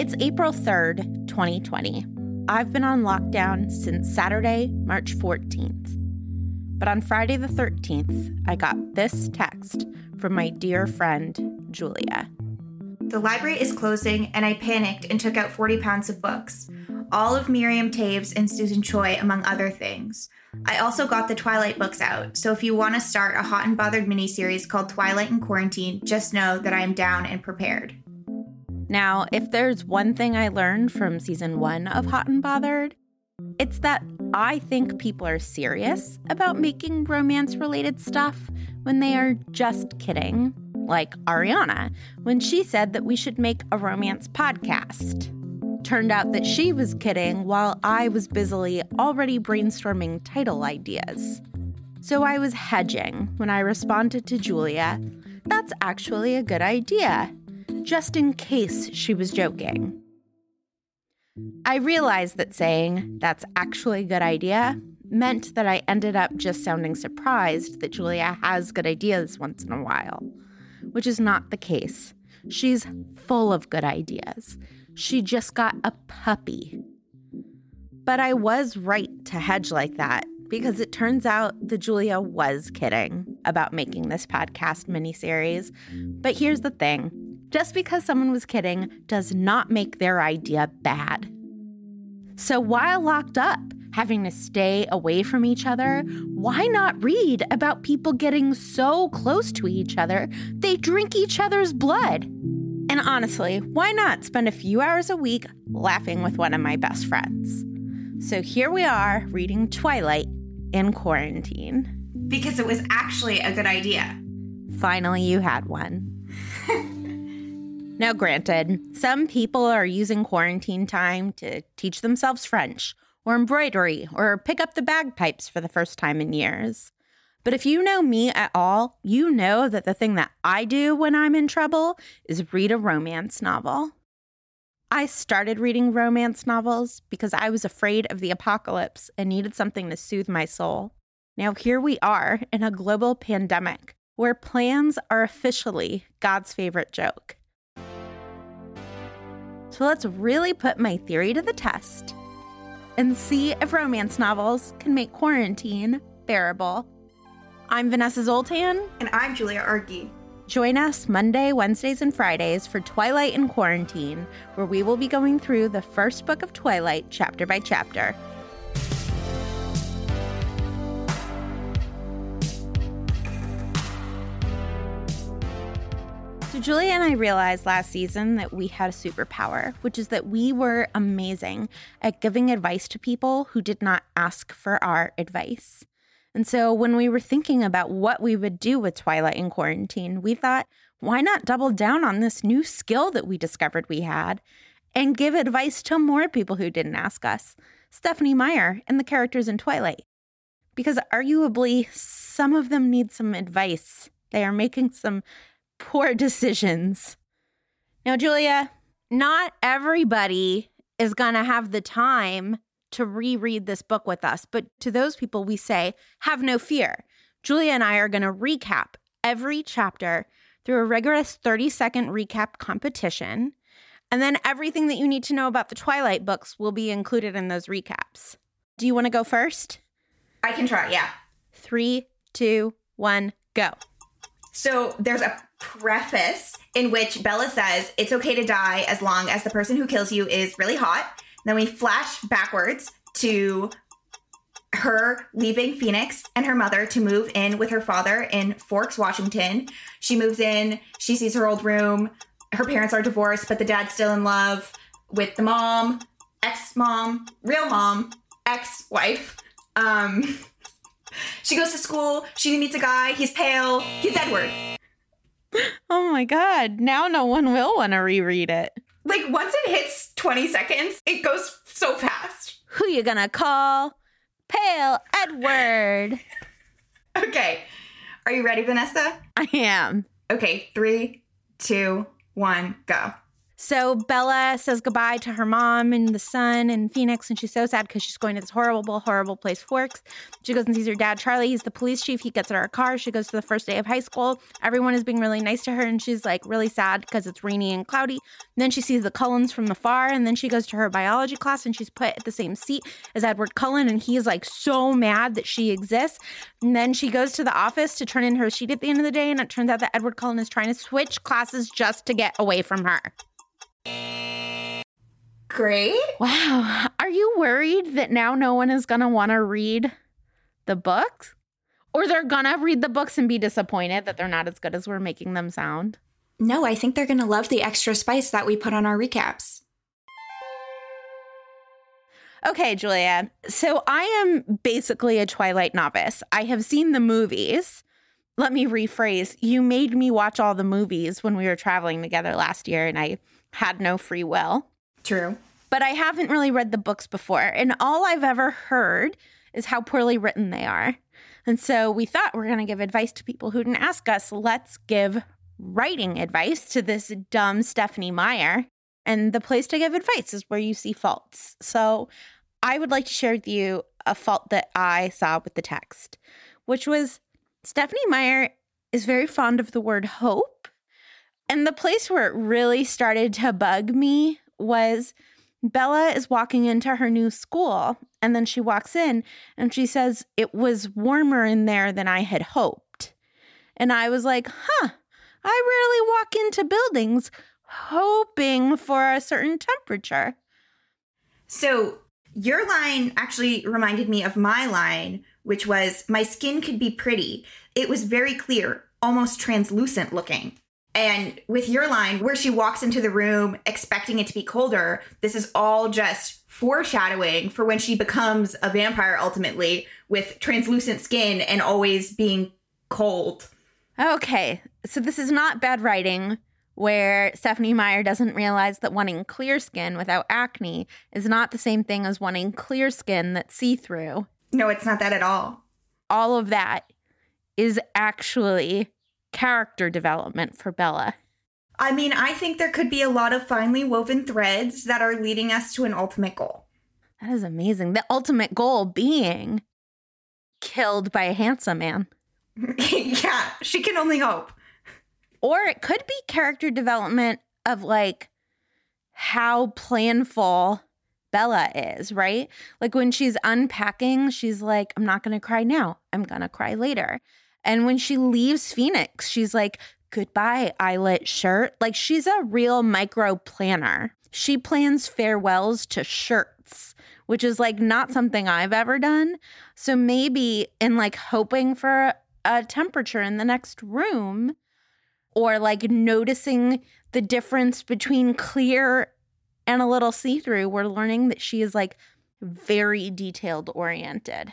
It's April 3rd, 2020. I've been on lockdown since Saturday, March 14th. But on Friday the 13th, I got this text from my dear friend, Julia. The library is closing, and I panicked and took out 40 pounds of books, all of Miriam Toews and Susan Choi, among other things. I also got the Twilight books out, so if you want to start a hot and bothered miniseries called Twilight in Quarantine, just know that I am down and prepared. Now, if there's one thing I learned from season one of Hot and Bothered, it's that I think people are serious about making romance related stuff when they are just kidding. Like Ariana, when she said that we should make a romance podcast. Turned out that she was kidding while I was busily already brainstorming title ideas. So I was hedging when I responded to Julia, that's actually a good idea, just in case she was joking. I realized that saying, that's actually a good idea, meant that I ended up just sounding surprised that Julia has good ideas once in a while, which is not the case. She's full of good ideas. She just got a puppy. But I was right to hedge like that because it turns out that Julia was kidding about making this podcast miniseries. But here's the thing just because someone was kidding does not make their idea bad. So while locked up, having to stay away from each other, why not read about people getting so close to each other they drink each other's blood? And honestly, why not spend a few hours a week laughing with one of my best friends? So here we are reading Twilight in quarantine. Because it was actually a good idea. Finally, you had one. Now, granted, some people are using quarantine time to teach themselves French or embroidery or pick up the bagpipes for the first time in years. But if you know me at all, you know that the thing that I do when I'm in trouble is read a romance novel. I started reading romance novels because I was afraid of the apocalypse and needed something to soothe my soul. Now, here we are in a global pandemic where plans are officially God's favorite joke. So let's really put my theory to the test and see if romance novels can make quarantine bearable. I'm Vanessa Zoltan. And I'm Julia Argy. Join us Monday, Wednesdays, and Fridays for Twilight in Quarantine, where we will be going through the first book of Twilight chapter by chapter. Julia and I realized last season that we had a superpower, which is that we were amazing at giving advice to people who did not ask for our advice. And so when we were thinking about what we would do with Twilight in quarantine, we thought, why not double down on this new skill that we discovered we had and give advice to more people who didn't ask us? Stephenie Meyer and the characters in Twilight. Because arguably, some of them need some advice. They are making some poor decisions. Now, Julia, not everybody is going to have the time to reread this book with us. But to those people, we say, have no fear. Julia and I are going to recap every chapter through a rigorous 30 second recap competition. And then everything that you need to know about the Twilight books will be included in those recaps. Do you want to go first? I can try, yeah. Three, two, one, go. So there's a preface in which Bella says it's okay to die as long as the person who kills you is really hot. Then we flash backwards to her leaving Phoenix and her mother to move in with her father in Forks, Washington. She moves in, she sees her old room. Her parents are divorced, but the dad's still in love with the mom, ex mom, real mom, ex wife. Um, she goes to school, she meets a guy, he's pale, he's Edward. Oh my God. Now no one will want to reread it. Like once it hits 20 seconds, it goes so fast. Who you gonna call? Pale Edward. Okay. Are you ready, Vanessa? I am. Okay, three, two, one, go. So Bella says goodbye to her mom and the sun and Phoenix, and she's so sad because she's going to this horrible, horrible place, Forks. She goes and sees her dad, Charlie. He's the police chief. He gets her a car. She goes to the first day of high school. Everyone is being really nice to her, and she's like really sad because it's rainy and cloudy. And then she sees the Cullens from afar, and then she goes to her biology class, and she's put at the same seat as Edward Cullen, and he's like so mad that she exists. And then she goes to the office to turn in her sheet at the end of the day, and it turns out that Edward Cullen is trying to switch classes just to get away from her. Great. Wow. Are you worried that now no one is going to want to read the books? Or they're going to read the books and be disappointed that they're not as good as we're making them sound? No, I think they're going to love the extra spice that we put on our recaps. Okay, Julia. So I am basically a Twilight novice. I have seen the movies. Let me rephrase. You made me watch all the movies when we were traveling together last year, and I had no free will. True. But I haven't really read the books before, and all I've ever heard is how poorly written they are. And so we thought we're going to give advice to people who didn't ask us. Let's give writing advice to this dumb Stephenie Meyer. And the place to give advice is where you see faults. So I would like to share with you a fault that I saw with the text, which was Stephenie Meyer is very fond of the word hope. And the place where it really started to bug me was Bella is walking into her new school, and then she walks in and she says, It was warmer in there than I had hoped. And I was like, Huh, I rarely walk into buildings hoping for a certain temperature. So your line actually reminded me of my line, which was My skin could be pretty. It was very clear, almost translucent looking. And with your line, where she walks into the room expecting it to be colder, this is all just foreshadowing for when she becomes a vampire ultimately with translucent skin and always being cold. Okay, so this is not bad writing where Stephenie Meyer doesn't realize that wanting clear skin without acne is not the same thing as wanting clear skin that's see through. No, it's not that at all. All of that is actually character development for Bella. I mean, I think there could be a lot of finely woven threads that are leading us to an ultimate goal. That is amazing. The ultimate goal being killed by a handsome man. yeah, she can only hope. Or it could be character development of like how planful Bella is, right? Like when she's unpacking, she's like, I'm not going to cry now. I'm going to cry later. And when she leaves Phoenix, she's like, goodbye, eyelet shirt. Like she's a real micro planner. She plans farewells to shirts, which is like not mm-hmm. something I've ever done. So maybe in like hoping for a temperature in the next room or like noticing the difference between clear and a little see through, we're learning that she is like very detailed oriented.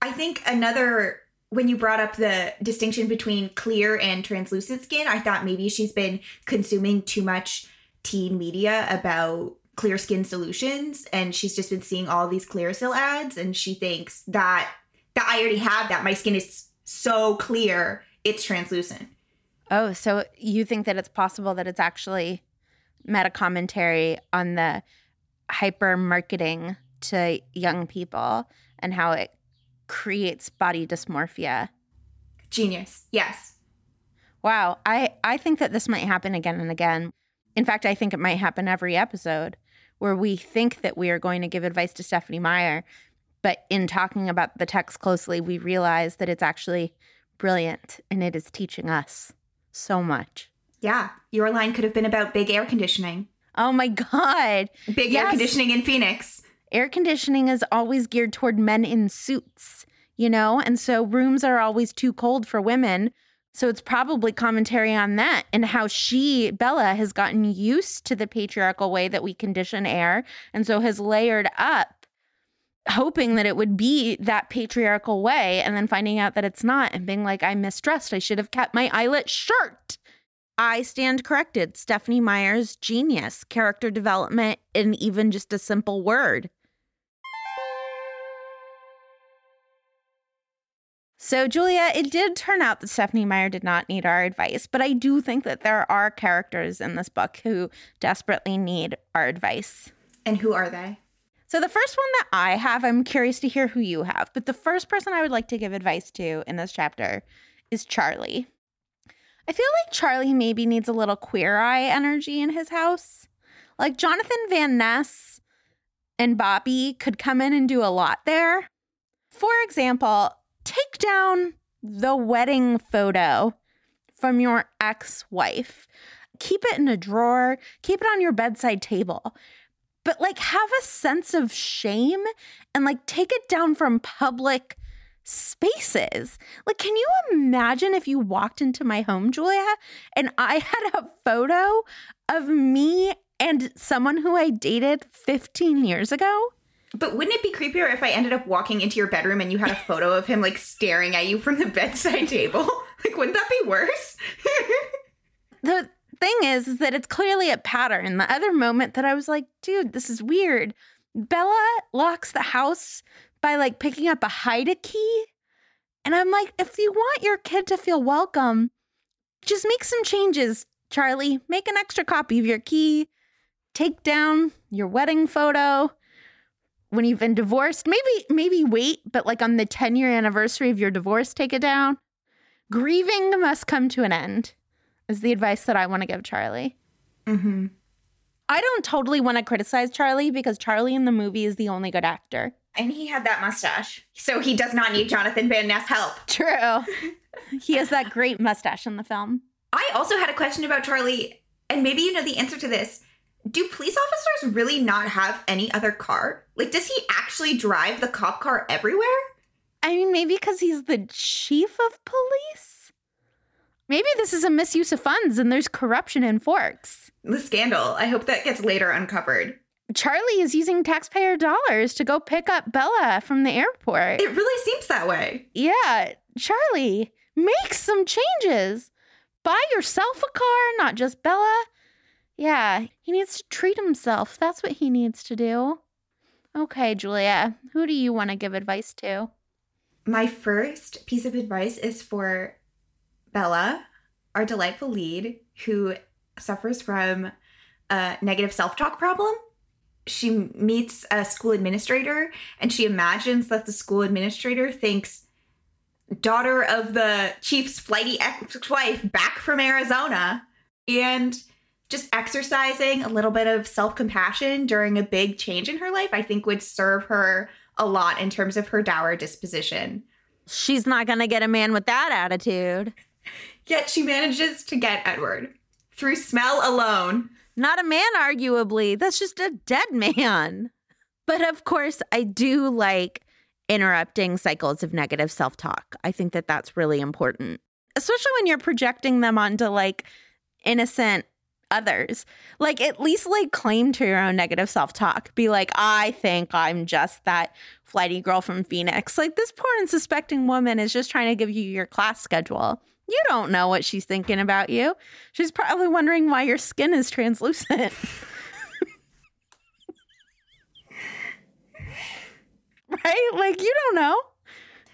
I think another when you brought up the distinction between clear and translucent skin, I thought maybe she's been consuming too much teen media about clear skin solutions and she's just been seeing all these Clearasil ads and she thinks that that I already have that my skin is so clear it's translucent. Oh, so you think that it's possible that it's actually meta commentary on the hyper marketing to young people and how it creates body dysmorphia. Genius. Yes. Wow. I, I think that this might happen again and again. In fact, I think it might happen every episode where we think that we are going to give advice to Stephenie Meyer. But in talking about the text closely, we realize that it's actually brilliant and it is teaching us so much. Yeah, your line could have been about big air conditioning. Oh my God. Big air conditioning in Phoenix. Air conditioning is always geared toward men in suits, you know? And so rooms are always too cold for women. So it's probably commentary on that and how she, Bella, has gotten used to the patriarchal way that we condition air. And so has layered up, hoping that it would be that patriarchal way, and then finding out that it's not and being like, I misdressed. I should have kept my eyelet shirt. I stand corrected. Stephenie Meyer's genius, character development, and even just a simple word. So, Julia, it did turn out that Stephenie Meyer did not need our advice, but I do think that there are characters in this book who desperately need our advice. And who are they? So, the first one that I have, I'm curious to hear who you have, but the first person I would like to give advice to in this chapter is Charlie. I feel like Charlie maybe needs a little queer eye energy in his house. Like Jonathan Van Ness and Bobby could come in and do a lot there. For example, take down the wedding photo from your ex wife. Keep it in a drawer, keep it on your bedside table. But like have a sense of shame and like take it down from public spaces. Like, can you imagine if you walked into my home, Julia, and I had a photo of me and someone who I dated 15 years ago? But wouldn't it be creepier if I ended up walking into your bedroom and you had a photo of him like staring at you from the bedside table? Like, wouldn't that be worse? The thing is, is that it's clearly a pattern. The other moment that I was like, dude, this is weird. Bella locks the house by like picking up a hide a key. And I'm like, if you want your kid to feel welcome, just make some changes, Charlie. Make an extra copy of your key. Take down your wedding photo. When you've been divorced, maybe maybe wait, but like on the 10 year anniversary of your divorce, take it down. Grieving must come to an end, is the advice that I want to give Charlie. mm-hmm. I don't totally want to criticize Charlie because Charlie in the movie is the only good actor. And he had that mustache. So he does not need Jonathan Van Ness help. True. he has that great mustache in the film. I also had a question about Charlie, and maybe you know the answer to this. Do police officers really not have any other car? Like, does he actually drive the cop car everywhere? I mean, maybe because he's the chief of police? Maybe this is a misuse of funds and there's corruption in Forks. The scandal. I hope that gets later uncovered. Charlie is using taxpayer dollars to go pick up Bella from the airport. It really seems that way. Yeah, Charlie, make some changes. Buy yourself a car, not just Bella. Yeah, he needs to treat himself. That's what he needs to do. Okay, Julia, who do you want to give advice to? My first piece of advice is for Bella, our delightful lead, who suffers from a negative self talk problem. She meets a school administrator and she imagines that the school administrator thinks daughter of the chief's flighty ex wife back from Arizona and just exercising a little bit of self compassion during a big change in her life, I think would serve her a lot in terms of her dour disposition. She's not going to get a man with that attitude. Yet she manages to get Edward through smell alone. Not a man, arguably. That's just a dead man. But of course, I do like interrupting cycles of negative self talk. I think that that's really important, especially when you're projecting them onto like innocent others. Like, at least like claim to your own negative self talk. Be like, I think I'm just that flighty girl from Phoenix. Like, this poor and suspecting woman is just trying to give you your class schedule. You don't know what she's thinking about you. She's probably wondering why your skin is translucent. right? Like, you don't know.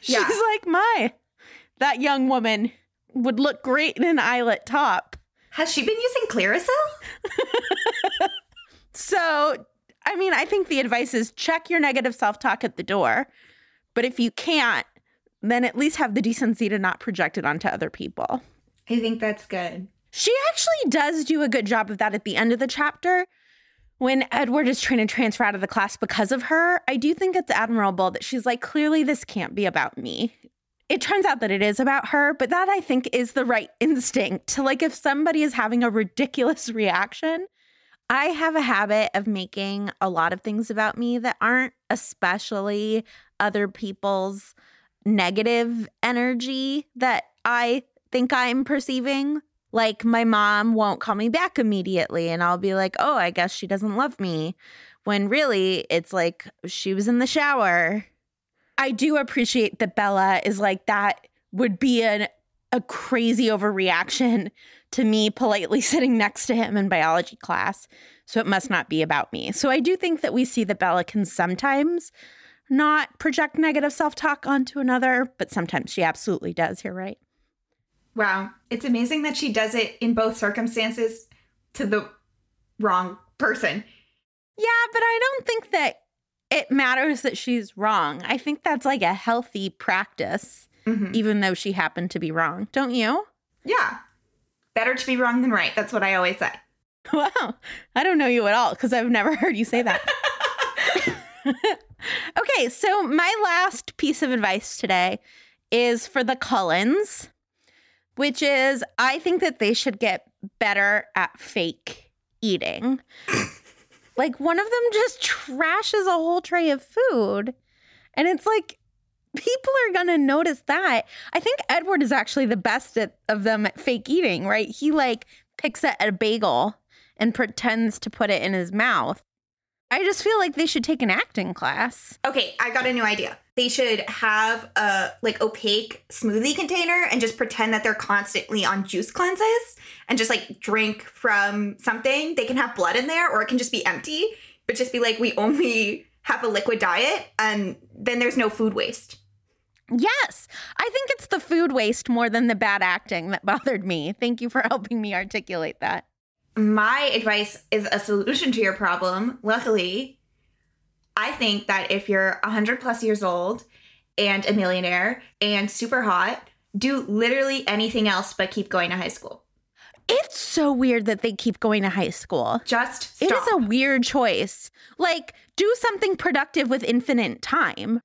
She's Yeah. like, my, that young woman would look great in an eyelet top. Has she been using Clearasil? So, I mean, I think the advice is check your negative self talk at the door. But if you can't, then at least have the decency to not project it onto other people. I think that's good. She actually does do a good job of that at the end of the chapter. When Edward is trying to transfer out of the class because of her, I do think it's admirable that she's like, clearly, this can't be about me. It turns out that it is about her, but that I think is the right instinct to like, if somebody is having a ridiculous reaction, I have a habit of making a lot of things about me that aren't especially other people's negative energy that I think I'm perceiving. Like, my mom won't call me back immediately, and I'll be like, oh, I guess she doesn't love me. When really, it's like she was in the shower. I do appreciate that Bella is like, that would be an, a crazy overreaction to me politely sitting next to him in biology class. So it must not be about me. So I do think that we see that Bella can sometimes not project negative self talk onto another, but sometimes she absolutely does. You're right. Wow. It's amazing that she does it in both circumstances to the wrong person. Yeah, but I don't think that it matters that she's wrong. I think that's like a healthy practice, mm-hmm. even though she happened to be wrong. Don't you? Yeah. Better to be wrong than right. That's what I always say. Wow. I don't know you at all because I've never heard you say that. okay, so my last piece of advice today is for the Cullens, which is I think that they should get better at fake eating. Like one of them just trashes a whole tray of food. And it's like, people are going to notice that. I think Edward is actually the best at, of them at fake eating, right? He like picks at a bagel and pretends to put it in his mouth. I just feel like they should take an acting class. Okay, I got a new idea. They should have a like opaque smoothie container and just pretend that they're constantly on juice cleanses and just like drink from something. They can have blood in there or it can just be empty, but just be like we only have a liquid diet and then there's no food waste. Yes, I think it's the food waste more than the bad acting that bothered me. Thank you for helping me articulate that my advice is a solution to your problem. Luckily, I think that if you're 100 plus years old and a millionaire and super hot, do literally anything else but keep going to high school. It's so weird that they keep going to high school. Just stop. It is a weird choice. Like, do something productive with infinite time.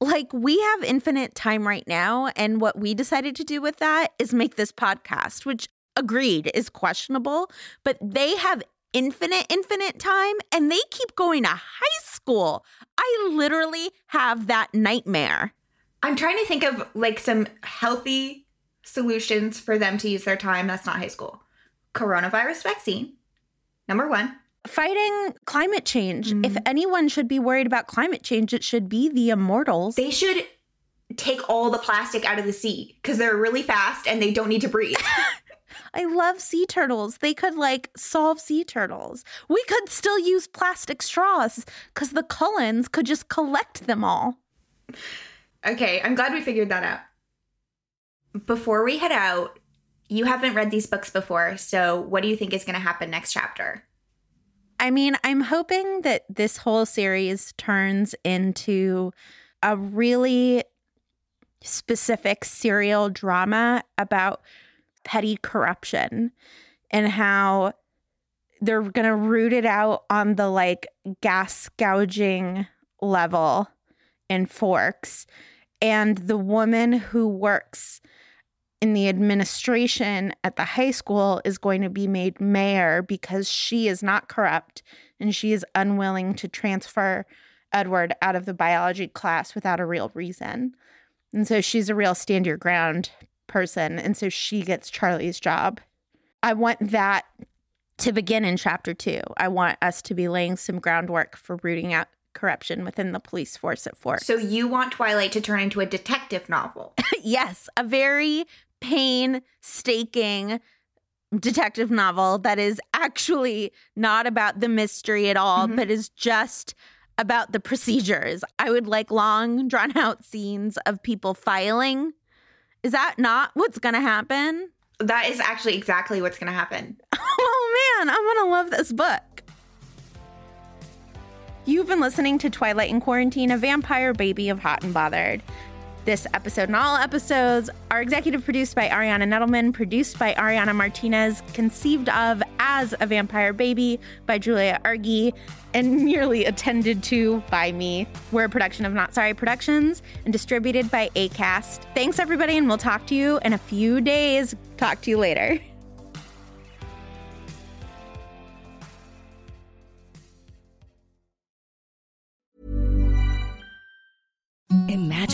Like, we have infinite time right now. And what we decided to do with that is make this podcast, which agreed is questionable, but they have infinite, infinite time and they keep going to high school. I literally have that nightmare. I'm trying to think of like some healthy solutions for them to use their time that's not high school. Coronavirus vaccine, number one. Fighting climate change. Mm. If anyone should be worried about climate change, it should be the immortals. They should take all the plastic out of the sea because they're really fast and they don't need to breathe. I love sea turtles. They could like solve sea turtles. We could still use plastic straws because the Cullens could just collect them all. Okay, I'm glad we figured that out. Before we head out, you haven't read these books before, so what do you think is going to happen next chapter? I mean, I'm hoping that this whole series turns into a really specific serial drama about petty corruption and how they're going to root it out on the like gas gouging level in Forks. And the woman who works in the administration at the high school is going to be made mayor because she is not corrupt and she is unwilling to transfer Edward out of the biology class without a real reason. And so she's a real stand your ground person. And so she gets Charlie's job. I want that to begin in chapter two. I want us to be laying some groundwork for rooting out corruption within the police force at Fort. So you want Twilight to turn into a detective novel? yes, a very painstaking detective novel that is actually not about the mystery at all, mm-hmm. but is just about the procedures. I would like long, drawn out scenes of people filing is that not what's going to happen? That is actually exactly what's going to happen. Oh man, I'm going to love this book. You've been listening to Twilight in Quarantine, a vampire baby of Hot and Bothered. This episode and all episodes are executive produced by Ariana Nedelman, produced by Ariana Martinez, conceived of as a vampire baby by Julia Argy, and merely attended to by me. We're a production of Not Sorry Productions and distributed by ACAST. Thanks, everybody, and we'll talk to you in a few days. Talk to you later.